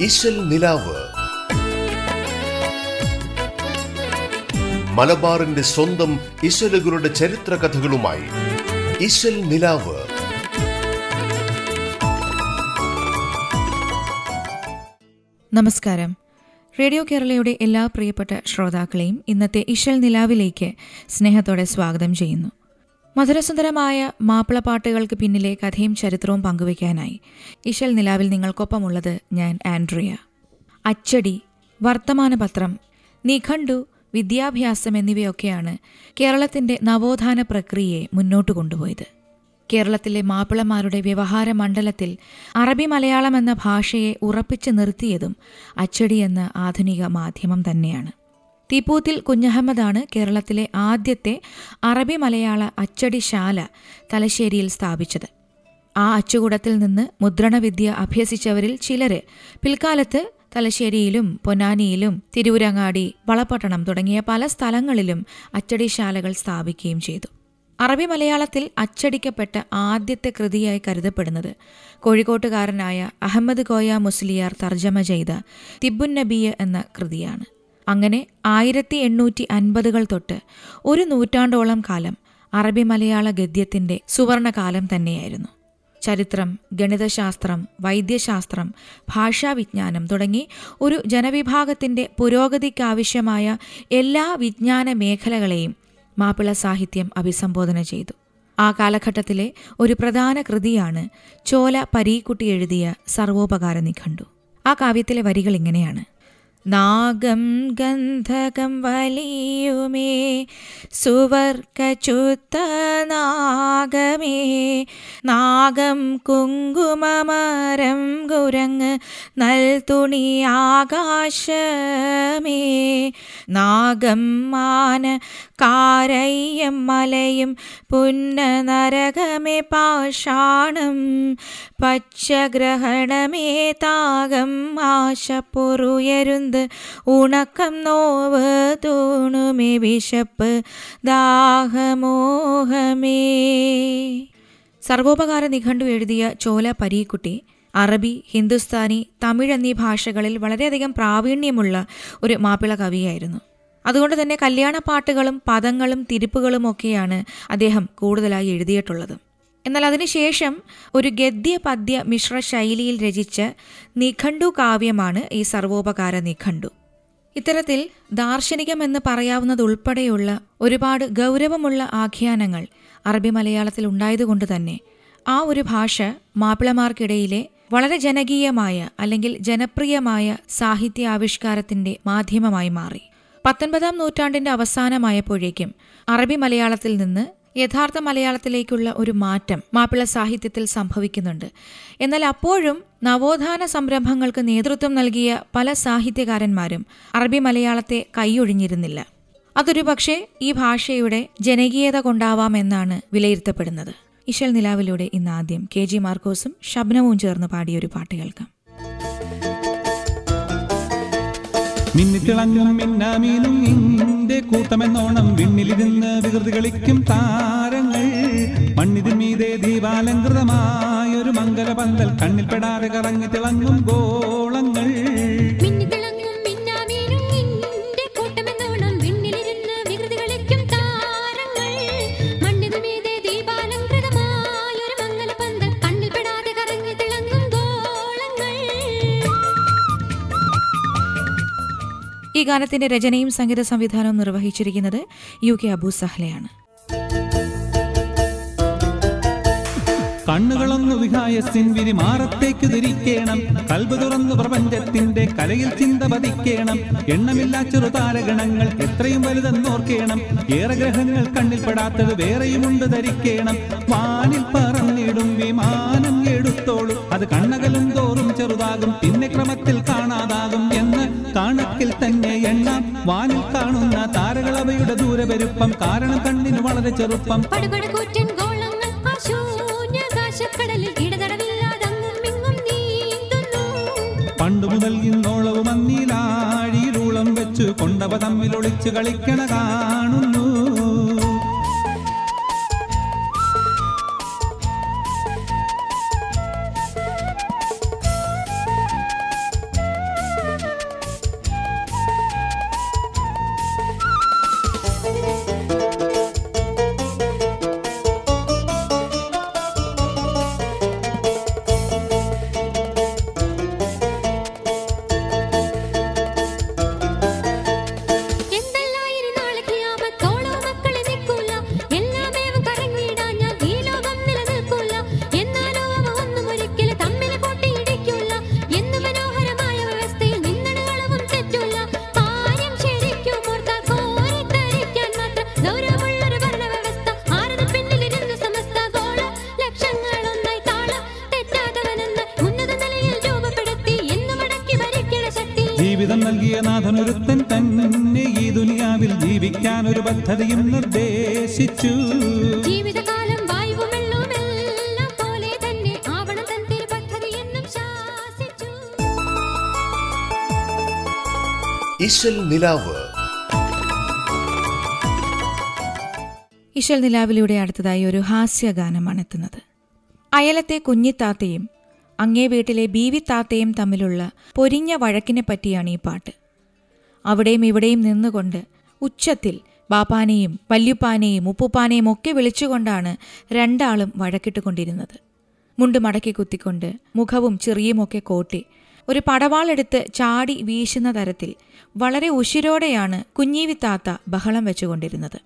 ഇശൽ നിലാവ്. മലബാറിന്റെ സ്വന്തം ഇശലുകളുടെ ചരിത്ര കഥകളുമായി ഇശൽ നിലാവ്. നമസ്കാരം. റേഡിയോ കേരളയുടെ എല്ലാ പ്രിയപ്പെട്ട ശ്രോതാക്കളെയും ഇന്നത്തെ ഇശൽ നിലാവിലേക്ക് സ്നേഹത്തോടെ സ്വാഗതം ചെയ്യുന്നു. മധുരസുന്ദരമായ മാപ്പിളപ്പാട്ടുകൾക്ക് പിന്നിലെ കഥയും ചരിത്രവും പങ്കുവയ്ക്കാനായി. ഇശൽ നിലാവിൽ നിങ്ങൾക്കൊപ്പമുള്ളത് ഞാൻ ആൻഡ്രിയ. അച്ചടി വർത്തമാനപത്രം നിഘണ്ടു വിദ്യാഭ്യാസം എന്നിവയൊക്കെയാണ് കേരളത്തിന്റെ നവോത്ഥാന പ്രക്രിയയെ മുന്നോട്ട് കൊണ്ടുപോയത്. കേരളത്തിലെ മാപ്പിളമാരുടെ വ്യവഹാര മണ്ഡലത്തിൽ അറബി മലയാളം എന്ന ഭാഷയെ ഉറപ്പിച്ചു നിർത്തിയതും അച്ചടി എന്ന ആധുനിക മാധ്യമം തന്നെയാണ്. തീപ്പൂത്തിൽ കുഞ്ഞഹമ്മദാണ് കേരളത്തിലെ ആദ്യത്തെ അറബി മലയാള അച്ചടിശാല തലശ്ശേരിയിൽ സ്ഥാപിച്ചത്. ആ അച്ചുകൂടത്തിൽ നിന്ന് മുദ്രണവിദ്യ അഭ്യസിച്ചവരിൽ ചിലര് പിൽക്കാലത്ത് തലശ്ശേരിയിലും പൊന്നാനിയിലും തിരൂരങ്ങാടി വളപട്ടണം തുടങ്ങിയ പല സ്ഥലങ്ങളിലും അച്ചടിശാലകൾ സ്ഥാപിക്കുകയും ചെയ്തു. അറബി മലയാളത്തിൽ അച്ചടിക്കപ്പെട്ട ആദ്യത്തെ കൃതിയായി കരുതപ്പെടുന്നത് കോഴിക്കോട്ടുകാരനായ അഹമ്മദ് കോയ മുസ്ലിയാർ തർജമ ചെയ്ത തിബുന്നബിയ നബിയ എന്ന കൃതിയാണ്. അങ്ങനെ ആയിരത്തി എണ്ണൂറ്റി അൻപതുകൾ തൊട്ട് ഒരു നൂറ്റാണ്ടോളം കാലം അറബി മലയാള ഗദ്യത്തിന്റെ സുവർണകാലം തന്നെയായിരുന്നു. ചരിത്രം ഗണിതശാസ്ത്രം വൈദ്യശാസ്ത്രം ഭാഷാവിജ്ഞാനം തുടങ്ങി ഒരു ജനവിഭാഗത്തിന്റെ പുരോഗതിക്കാവശ്യമായ എല്ലാ വിജ്ഞാന മേഖലകളെയും മാപ്പിള സാഹിത്യം അഭിസംബോധന ചെയ്തു. ആ കാലഘട്ടത്തിലെ ഒരു പ്രധാന കൃതിയാണ് ചോല പരീക്കുട്ടി എഴുതിയ സർവോപകാര നിഘണ്ടു ആ കാവ്യത്തിലെ വരികൾ ഇങ്ങനെയാണ്. നാഗം ഗന്ധകം വലിയുമേ സുവർക്കചുത്ത നാഗമേ. നാഗം കുങ്കുമമരം കുരങ്ങ് നൽതുണി ആകാശമേ. നാഗം മാന കാരയ്യം മലയും പുന്ന നരകമേ പാഷാണം. പച്ചഗ്രഹണമേ താകം ഉണക്കം നോവ് തൂണുമേ വിശപ്പ് ദാഹമോഹമേ. സർവോപകാര നിഘണ്ടു എഴുതിയ ചോല പരീക്കുട്ടി അറബി ഹിന്ദുസ്ഥാനി തമിഴ് എന്നീ ഭാഷകളിൽ വളരെയധികം പ്രാവീണ്യമുള്ള ഒരു മാപ്പിള കവിയായിരുന്നു. അതുകൊണ്ട് തന്നെ കല്യാണ പാട്ടുകളും പദങ്ങളും തിരിപ്പുകളും ഒക്കെയാണ് അദ്ദേഹം കൂടുതലായി എഴുതിയിട്ടുള്ളത്. എന്നാൽ അതിനുശേഷം ഒരു ഗദ്യ പദ്യ മിശ്ര ശൈലിയിൽ രചിച്ച നിഘണ്ടു കാവ്യമാണ് ഈ സർവോപകാര നിഘണ്ടു. ഇത്തരത്തിൽ ദാർശനികമെന്ന് പറയാവുന്നതുൾപ്പെടെയുള്ള ഒരുപാട് ഗൗരവമുള്ള ആഖ്യാനങ്ങൾ അറബി മലയാളത്തിൽ ഉണ്ടായതുകൊണ്ട് തന്നെ ആ ഒരു ഭാഷ മാപ്പിളമാർക്കിടയിലെ വളരെ ജനകീയമായ അല്ലെങ്കിൽ ജനപ്രിയമായ സാഹിത്യ ആവിഷ്കാരത്തിന്റെ മാധ്യമമായി മാറി. പത്തൊൻപതാം നൂറ്റാണ്ടിന്റെ അവസാനമായപ്പോഴേക്കും അറബി മലയാളത്തിൽ നിന്ന് യഥാർത്ഥ മലയാളത്തിലേക്കുള്ള ഒരു മാറ്റം മാപ്പിള സാഹിത്യത്തിൽ സംഭവിക്കുന്നുണ്ട്. എന്നാൽ അപ്പോഴും നവോത്ഥാന സംരംഭങ്ങൾക്ക് നേതൃത്വം നൽകിയ പല സാഹിത്യകാരന്മാരും അറബി മലയാളത്തെ കൈയൊഴിഞ്ഞിരുന്നില്ല. അതൊരു പക്ഷേ ഈ ഭാഷയുടെ ജനകീയത കൊണ്ടാവാമെന്നാണ് വിലയിരുത്തപ്പെടുന്നത്. ഇശൽ നിലാവിലൂടെ ഇന്ന് ആദ്യം കെ ജി മാർക്കോസും ശബ്നവും ചേർന്ന് പാടിയൊരു പാട്ട് കേൾക്കാം. മിന്നിത്തിളങ്ങും മിന്നാമീനും നിന്റെ കൂട്ടമെന്നോണം വിണ്ണിലിരുന്ന് വികൃതി കളിക്കും താരങ്ങൾ. മണ്ണിതിൻ മീതെ ദീപാലങ്കൃതമായൊരു മംഗലപന്തൽ കണ്ണിൽപ്പെടാതെ കറങ്ങി തിളങ്ങും ഗോളങ്ങൾ. ഈ ഗാനത്തിന്റെ രചനയും സംഗീത സംവിധാനവും നിർവഹിച്ചിരിക്കുന്നത് യു കെ അബു സഹ്ലയാണ്. കണ്ണുകളൊന്നു വിഹായസിൻ വിരി മാറത്തേക്ക് തിരിക്കേണം തുറന്നു പ്രപഞ്ചത്തിന്റെ കലയിൽ ചിന്ത പതിക്കേണം. എണ്ണമില്ലാ ചെറുതാരഗണങ്ങൾ എത്രയും വലുതെന്നോർക്കേണം. ഏറെ ഗ്രഹങ്ങൾ കണ്ണിൽപ്പെടാത്തത് വേറെയുമുണ്ട് ധരിക്കേണം. വാനിൽ പറന്നിടും വിമാനം എടുത്തോളും. അത് കണ്ണകലും തോറും ചെറുതാകും. പിന്നെ ക്രമത്തിൽ കാണാതാകും എന്ന് കണക്കിൽ തന്നെ എണ്ണാം. വാനിൽ കാണുന്ന താരകളവയുടെ ദൂരപെരുപ്പം കാരണം കണ്ണിന് വളരെ ചെറുപ്പം. പണ്ടു മുതൽ ഇന്നോളവും അന്നീലാഴിയിലൂളം വെച്ച് കൊണ്ടവ തമ്മിൽ ഒളിച്ച് കളിക്കണ കാണുന്നു. നൽകിയ തന്നെ ഈ ദുനിയാവിൽ ജീവിക്കാൻ ഒരു പദ്ധതിയും നിർദ്ദേശിച്ചു. ജീവിതകാലം പോലെ തന്നെ ആവണം തിരുപദ്ധതി എന്നും ശാസിച്ചു. ഇശൽ നിലാവ്. ഇശൽ നിലാവിലൂടെ അടുത്തതായി ഒരു ഹാസ്യഗാനമാണ് എത്തുന്നത്. അയലത്തെ കുഞ്ഞിത്താത്തയും അങ്ങേ വീട്ടിലെ ബീവിത്താത്തയും തമ്മിലുള്ള പൊരിഞ്ഞ വഴക്കിനെ പറ്റിയാണ് ഈ പാട്ട്. അവിടെയും ഇവിടെയും നിന്നുകൊണ്ട് ഉച്ചത്തിൽ ബാപ്പാനെയും വല്യുപ്പാനെയും ഉപ്പുപ്പാനെയും ഒക്കെ വിളിച്ചുകൊണ്ടാണ് രണ്ടാളും വഴക്കിട്ടുകൊണ്ടിരുന്നത്. മുണ്ട് മടക്കി കുത്തിക്കൊണ്ട് മുഖവും ചെറിയുമൊക്കെ കോട്ടി ഒരു പടവാളെടുത്ത് ചാടി വീശുന്ന തരത്തിൽ വളരെ ഉശിരോടെയാണ് കുഞ്ഞീവിത്താത്ത ബഹളം വെച്ചുകൊണ്ടിരുന്നത്.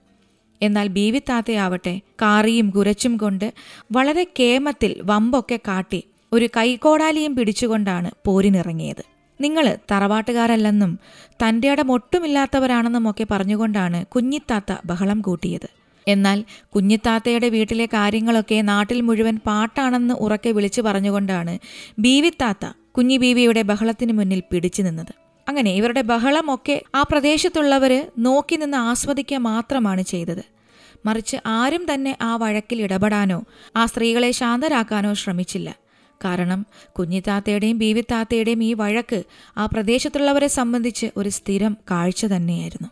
എന്നാൽ ബീവിത്താത്തയാവട്ടെ കാറിയും കുരച്ചും കൊണ്ട് വളരെ കേമത്തിൽ വമ്പൊക്കെ കാട്ടി ഒരു കൈക്കോടാലിയും പിടിച്ചുകൊണ്ടാണ് പോരിനിറങ്ങിയത്. നിങ്ങൾ തറവാട്ടുകാരല്ലെന്നും തന്റെ ഇടം ഒട്ടുമില്ലാത്തവരാണെന്നും ഒക്കെ പറഞ്ഞുകൊണ്ടാണ് കുഞ്ഞിത്താത്ത ബഹളം കൂട്ടിയത്. എന്നാൽ കുഞ്ഞിത്താത്തയുടെ വീട്ടിലെ കാര്യങ്ങളൊക്കെ നാട്ടിൽ മുഴുവൻ പാട്ടാണെന്ന് ഉറക്കെ വിളിച്ചു പറഞ്ഞുകൊണ്ടാണ് ബീവിത്താത്ത കുഞ്ഞി ബീവിയുടെ ബഹളത്തിന് മുന്നിൽ പിടിച്ചു നിന്നത്. അങ്ങനെ ഇവരുടെ ബഹളമൊക്കെ ആ പ്രദേശത്തുള്ളവർ നോക്കി നിന്ന് ആസ്വദിക്കുക മാത്രമാണ് ചെയ്തത്. മറിച്ച് ആരും തന്നെ ആ വഴക്കിൽ ഇടപെടാനോ ആ സ്ത്രീകളെ ശാന്തരാക്കാനോ ശ്രമിച്ചില്ല. കാരണം കുഞ്ഞിത്താത്തയുടെയും ബീവിത്താത്തയുടെയും ഈ വഴക്ക് ആ പ്രദേശത്തുള്ളവരെ സംബന്ധിച്ച് ഒരു സ്ഥിരം കാഴ്ച തന്നെയായിരുന്നു.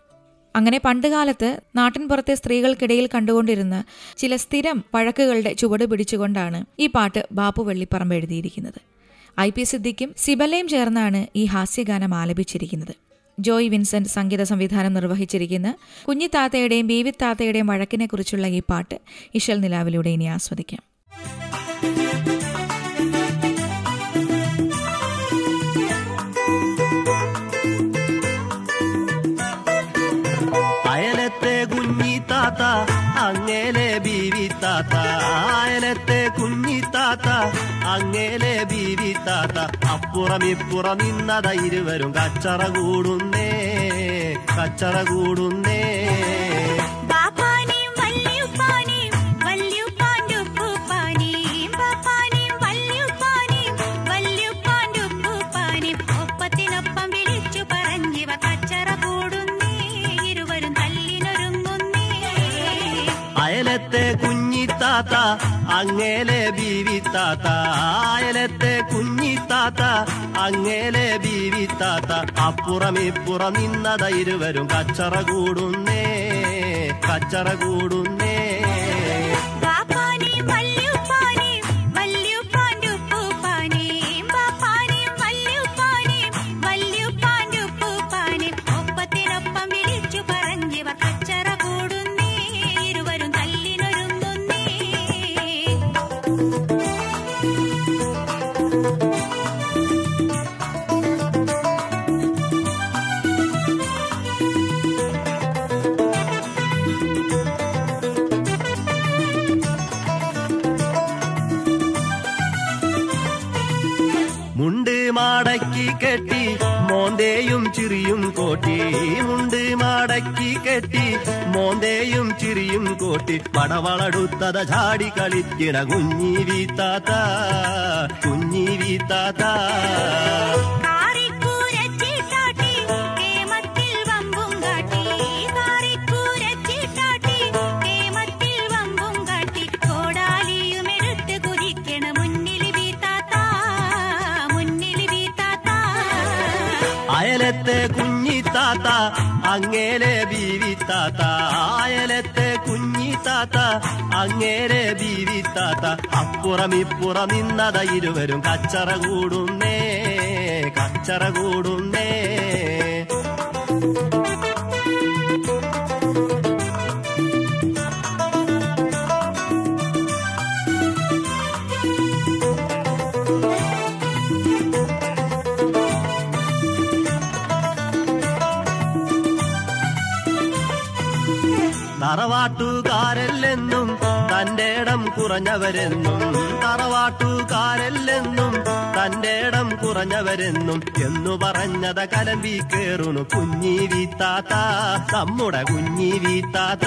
അങ്ങനെ പണ്ടുകാലത്ത് നാട്ടിൻപുറത്തെ സ്ത്രീകൾക്കിടയിൽ കണ്ടുകൊണ്ടിരുന്ന ചില സ്ഥിരം വഴക്കുകളുടെ ചുവട് പിടിച്ചുകൊണ്ടാണ് ഈ പാട്ട് ബാപ്പു വെള്ളിപ്പറമ്പ് എഴുതിയിരിക്കുന്നത്. ഐ പി സിദ്ദിഖും സിബലയും ചേർന്നാണ് ഈ ഹാസ്യഗാനം ആലപിച്ചിരിക്കുന്നത്. ജോയ് വിൻസെന്റ് സംഗീത സംവിധാനം നിർവഹിച്ചിരിക്കുന്ന കുഞ്ഞിത്താത്തയുടെയും ബീവിത്താത്തയുടെയും വഴക്കിനെക്കുറിച്ചുള്ള ഈ പാട്ട് ഇഷൽ നിലാവിലൂടെ ഇനി ആസ്വദിക്കാം. അയലത്തെ കുഞ്ഞിത്താത്ത അങ്ങേലെ ബീവിത്താത്ത അപ്പുറം ഇപ്പുറം നിന്നത ഇരുവരും കച്ചറ കൂടുന്നേ കച്ചറ കൂടുന്നേ. അയലത്തെ കുഞ്ഞിത്താത്ത അങ്ങേലെ ബീവിത്താത്ത അയലത്തെ കുഞ്ഞിത്താത്ത അങ്ങേലെ ബീവിത്താത്ത അപ്പുറം ഇപ്പുറം നിന്നത ഇരുവരും കച്ചറ കൂടുന്നേ കച്ചറ കൂടുന്നേ. കെട്ടി മോന്തേയും ചിറിയും കോട്ടി. മുണ്ട് മടക്കി കെട്ടി മോന്തേയും ചിറിയും കോട്ടി. പടവളടുത്തത ചാടി കളിക്കിട കുഞ്ഞി വീത്താത്ത കുഞ്ഞി വീത്താത്ത. അയലത്തെ കുഞ്ഞിത്താത്ത അങ്ങേലെ ബീവിത്താത്ത അയലത്തെ കുഞ്ഞിത്താത്ത അങ്ങേരെ ബീവിത്താത്ത അപ്പുറം ഇപ്പുറം നിന്നത ഇരുവരും കച്ചറ കൂടുന്നേ കച്ചറ കൂടുന്നേ. തറവാട്ടുകാരല്ലെന്നും തന്റെ ഇടം കുറഞ്ഞവരെന്നും തറവാട്ടുകാരല്ലെന്നും തന്റെ ഇടം കുറഞ്ഞവരെന്നും എന്നു പറഞ്ഞത കലമ്പി കേറുന്നു കുഞ്ഞി വീത്താത്ത നമ്മുടെ കുഞ്ഞി വീത്താത്ത.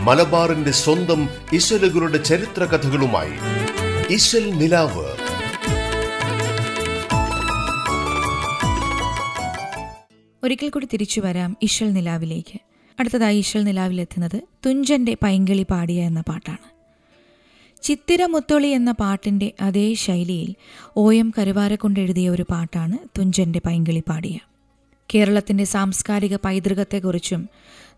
മലബാറിന്റെ സ്വന്തം ഇശലുകളുടെ ചരിത്ര കഥകളുമായി നിലാവ്. ഒരിക്കൽ കൂടി തിരിച്ചു വരാം ഇശൽ നിലാവിലേക്ക്. അടുത്തതായി ഇശൽ നിലാവിലെത്തുന്നത് തുഞ്ചന്റെ പൈങ്കിളി പാടിയ എന്ന പാട്ടാണ്. ചിത്തിര മുത്തൊളി എന്ന പാട്ടിന്റെ അതേ ശൈലിയിൽ ഒ എം കരുവാരക്കൊണ്ട് എഴുതിയ ഒരു പാട്ടാണ് തുഞ്ചന്റെ പൈങ്കിളി പാടിയ. കേരളത്തിന്റെ സാംസ്കാരിക പൈതൃകത്തെക്കുറിച്ചും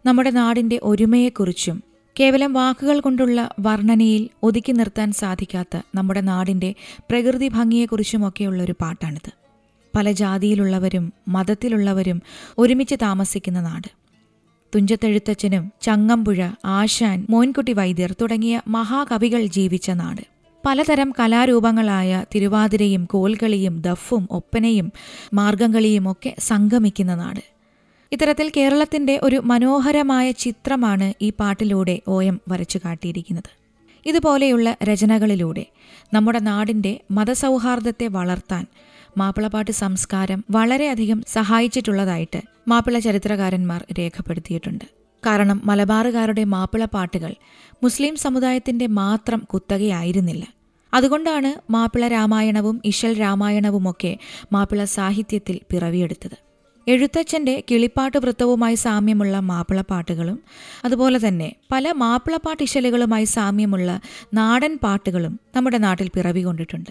നമ്മുടെ നാടിന്റെ ഒരുമയെക്കുറിച്ചും കേവലം വാക്കുകൾ കൊണ്ടുള്ള വർണനയിൽ ഒതുക്കി നിർത്താൻ സാധിക്കാത്ത നമ്മുടെ നാടിന്റെ പ്രകൃതി ഭംഗിയെക്കുറിച്ചുമൊക്കെയുള്ള ഒരു പാട്ടാണിത്. പല ജാതിയിലുള്ളവരും മതത്തിലുള്ളവരും ഒരുമിച്ച് താമസിക്കുന്ന നാട്. തുഞ്ചത്തെഴുത്തച്ഛനും ചങ്ങമ്പുഴ ആശാൻ മോൻകുട്ടി വൈദ്യർ തുടങ്ങിയ മഹാകവികൾ ജീവിച്ച നാട്. പലതരം കലാരൂപങ്ങളായ തിരുവാതിരയും കോൽകളിയും ദഫും ഒപ്പനയും മാർഗംകളിയും ഒക്കെ സംഗമിക്കുന്ന നാട്. ഇത്തരത്തിൽ കേരളത്തിന്റെ ഒരു മനോഹരമായ ചിത്രമാണ് ഈ പാട്ടിലൂടെ ഒ എം വരച്ചു കാട്ടിയിരിക്കുന്നത്. ഇതുപോലെയുള്ള രചനകളിലൂടെ നമ്മുടെ നാടിന്റെ മതസൗഹാർദ്ദത്തെ വളർത്താൻ മാപ്പിളപ്പാട്ട് സംസ്കാരം വളരെയധികം സഹായിച്ചിട്ടുള്ളതായിട്ട് മാപ്പിള ചരിത്രകാരന്മാർ രേഖപ്പെടുത്തിയിട്ടുണ്ട്. കാരണം മലബാറുകാരുടെ മാപ്പിളപ്പാട്ടുകൾ മുസ്ലിം സമുദായത്തിന്റെ മാത്രം കുത്തകയായിരുന്നില്ല. അതുകൊണ്ടാണ് മാപ്പിള രാമായണവും ഇശൽ രാമായണവുമൊക്കെ മാപ്പിള സാഹിത്യത്തിൽ പിറവിയെടുത്തത്. എഴുത്തച്ഛന്റെ കിളിപ്പാട്ട് വൃത്തവുമായി സാമ്യമുള്ള മാപ്പിളപ്പാട്ടുകളും അതുപോലെ തന്നെ പല മാപ്പിളപ്പാട്ട് ഇശലുകളുമായി സാമ്യമുള്ള നാടൻ പാട്ടുകളും നമ്മുടെ നാട്ടിൽ പിറവികൊണ്ടിട്ടുണ്ട്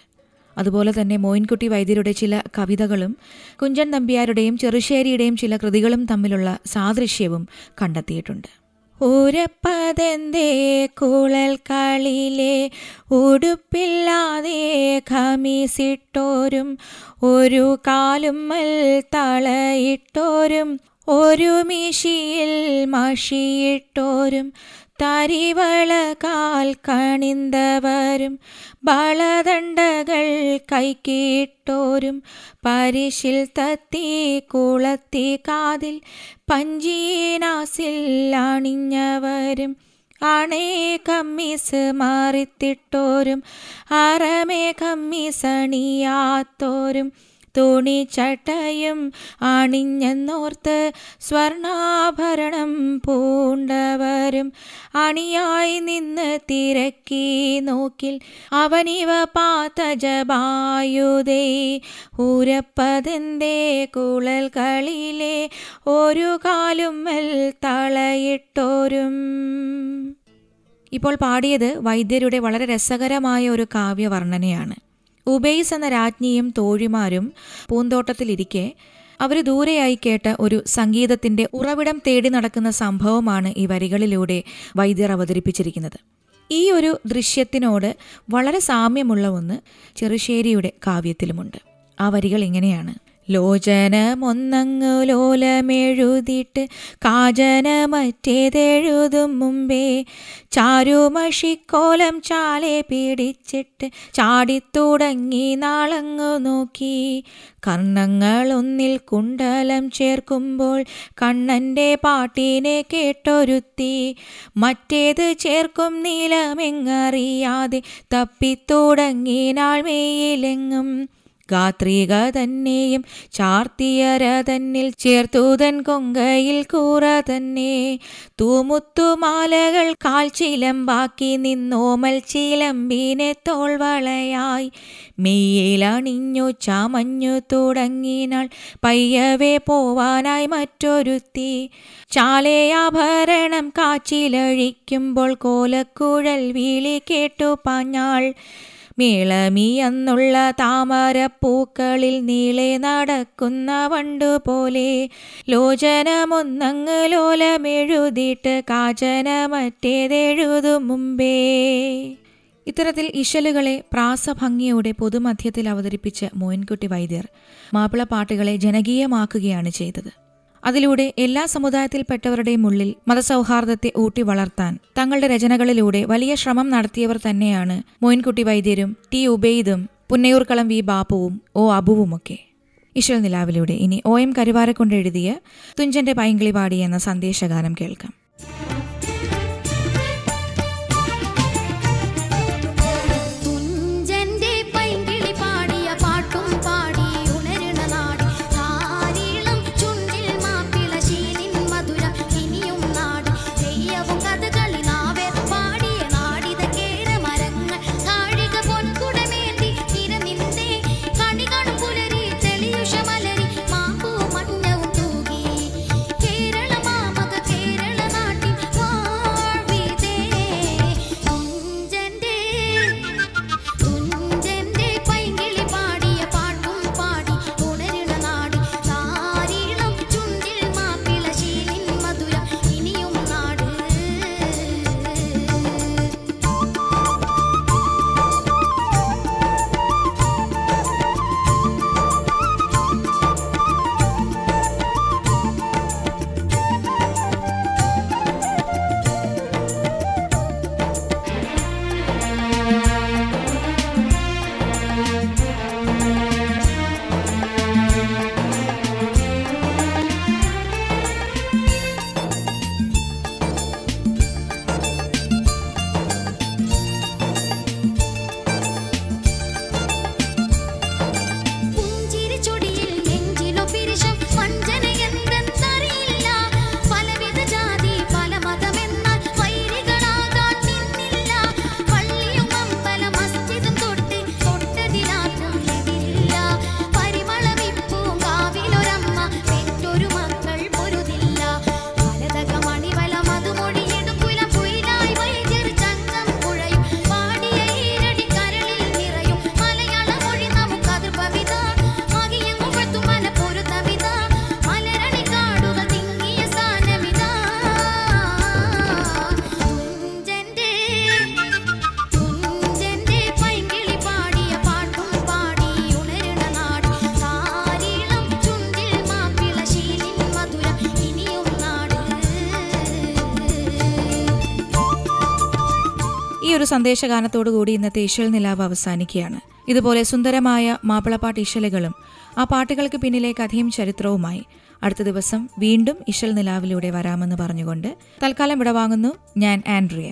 അതുപോലെ തന്നെ മോയിൻകുട്ടി വൈദ്യരുടെ ചില കവിതകളും കുഞ്ചൻ നമ്പ്യാരുടെയും ചെറുശ്ശേരിയുടെയും ചില കൃതികളും തമ്മിലുള്ള സാദൃശ്യവും കണ്ടെത്തിയിട്ടുണ്ട്. ഊരപ്പതെന്തേ കുഴൽ കളിലെ ഉടുപ്പില്ലാതെ ഖമീസിട്ടോരും ഒരു കാലുമ്മൽ തളയിട്ടോരും ഒരു മീശിയിൽ മഷിയിട്ടോരും തരിവള കാൽ കണിന്തവരും ബളദണ്ഡകൾ കൈക്കിട്ടോരും പരിശിൽ തത്തി കുളത്തി കാതിൽ പഞ്ചീനാസിൽ അണിഞ്ഞവരും അണേ കമ്മീസ് മാറിത്തിട്ടോരും അറമേ കമ്മീസണിയാത്തോരും തുണിച്ചട്ടയും അണിഞ്ഞെന്നോർത്ത് സ്വർണാഭരണം പൂണ്ടവരും അണിയായി നിന്ന് തിരക്കി നോക്കിൽ അവനിവ പാത്ത ജപായുതേ ഊരപ്പതെന്തേ കുഴൽ കളിലെ ഒരു കാലും മെൽ തളയിട്ടോരും. ഇപ്പോൾ പാടിയത് വൈദ്യരുടെ വളരെ രസകരമായ ഒരു കാവ്യവർണനയാണ്. ഉബൈസ് എന്ന രാജ്ഞിയും തോഴിമാരും പൂന്തോട്ടത്തിലിരിക്കെ അവർ ദൂരെയായി കേട്ട ഒരു സംഗീതത്തിന്റെ ഉറവിടം തേടി നടക്കുന്ന സംഭവമാണ് ഈ വരികളിലൂടെ വൈദ്യർ അവതരിപ്പിച്ചിരിക്കുന്നത്. ഈ ഒരു ദൃശ്യത്തിനോട് വളരെ സാമ്യമുള്ള ഒന്ന് ചെറുശ്ശേരിയുടെ കാവ്യത്തിലുമുണ്ട്. ആ വരികൾ ഇങ്ങനെയാണ്. ലോചനമൊന്നങ്ങു ലോലമെഴുതിയിട്ട് കാജനമറ്റേതെഴുതും മുമ്പേ. ചാരുമഷിക്കോലം ചാലെ പിടിച്ചിട്ട് ചാടിത്തുടങ്ങി നാളങ്ങു നോക്കി. കർണങ്ങളൊന്നിൽ കുണ്ടലം ചേർക്കുമ്പോൾ കണ്ണന്റെ പാട്ടിനെ കേട്ടൊരുത്തി. മറ്റേത് ചേർക്കും നീലമെങ്ങറിയാതെ തപ്പിത്തുടങ്ങിനാൾ മേയിലെങ്ങും. ഗാത്രിക തന്നെയും ചാർത്തിയര തന്നിൽ ചേർത്തൂതൻ കൊങ്കയിൽ കൂറ തന്നെ. തൂമുത്തുമാലകൾ കാൽ ചിലമ്പാക്കി നിന്നോമൽ ചിലമ്പിനെ തോൾവളയായി മെയ്യിലണിഞ്ഞു ചമഞ്ഞു തുടങ്ങിനാൾ പയ്യവേ പോവാനായി മറ്റൊരുത്തി. ചാലയാഭരണം കാച്ചിലഴിക്കുമ്പോൾ കോലക്കുഴൽ വീളി കേട്ടു പാഞ്ഞാൾ. മേളമി എന്നുള്ള താമരപ്പൂക്കളിൽ നീളെ നടക്കുന്ന വണ്ടുപോലെ ലോചനമൊന്നങ്ങ് ലോലമെഴുതിയിട്ട് കാചന മറ്റേതെഴുതു മുമ്പേ. ഇത്തരത്തിൽ ഇശലുകളെ പ്രാസഭംഗിയോടെ പൊതുമധ്യത്തിൽ അവതരിപ്പിച്ച മോയിൻകുട്ടി വൈദ്യർ മാപ്പിളപ്പാട്ടുകളെ ജനകീയമാക്കുകയാണ് ചെയ്തത്. അതിലൂടെ എല്ലാ സമുദായത്തിൽപ്പെട്ടവരുടെയും ഉള്ളിൽ മതസൗഹാർദ്ദത്തെ ഊട്ടി വളർത്താൻ തങ്ങളുടെ രചനകളിലൂടെ വലിയ ശ്രമം നടത്തിയവർ തന്നെയാണ് മോയിൻകുട്ടി വൈദ്യരും ടി ഉബൈദും പുന്നയൂർക്കളം വി ബാപ്പുവും ഒ അബുവുമൊക്കെ. ഈശ്വര നിലാവിലൂടെ ഇനി ഒ എം കരുവാരക്കൊണ്ട് എഴുതിയ തുഞ്ചന്റെ പൈങ്കിളി പാടി എന്ന സന്ദേശഗാനം കേൾക്കാം. ഒരു സന്ദേശഗാനത്തോടു കൂടി ഇന്നത്തെ ഈശ്വൽ നിലാവ് അവസാനിക്കുകയാണ്. ഇതുപോലെ സുന്ദരമായ മാപ്പിളപ്പാട്ട് ഈശ്വലുകളും ആ പാട്ടുകൾക്ക് പിന്നിലെ കഥയും ചരിത്രവുമായി അടുത്ത ദിവസം വീണ്ടും ഇശൽ നിലാവിലൂടെ വരാമെന്ന് പറഞ്ഞുകൊണ്ട് തൽക്കാലം ഇടവാങ്ങുന്നു ഞാൻ ആൻഡ്രിയ.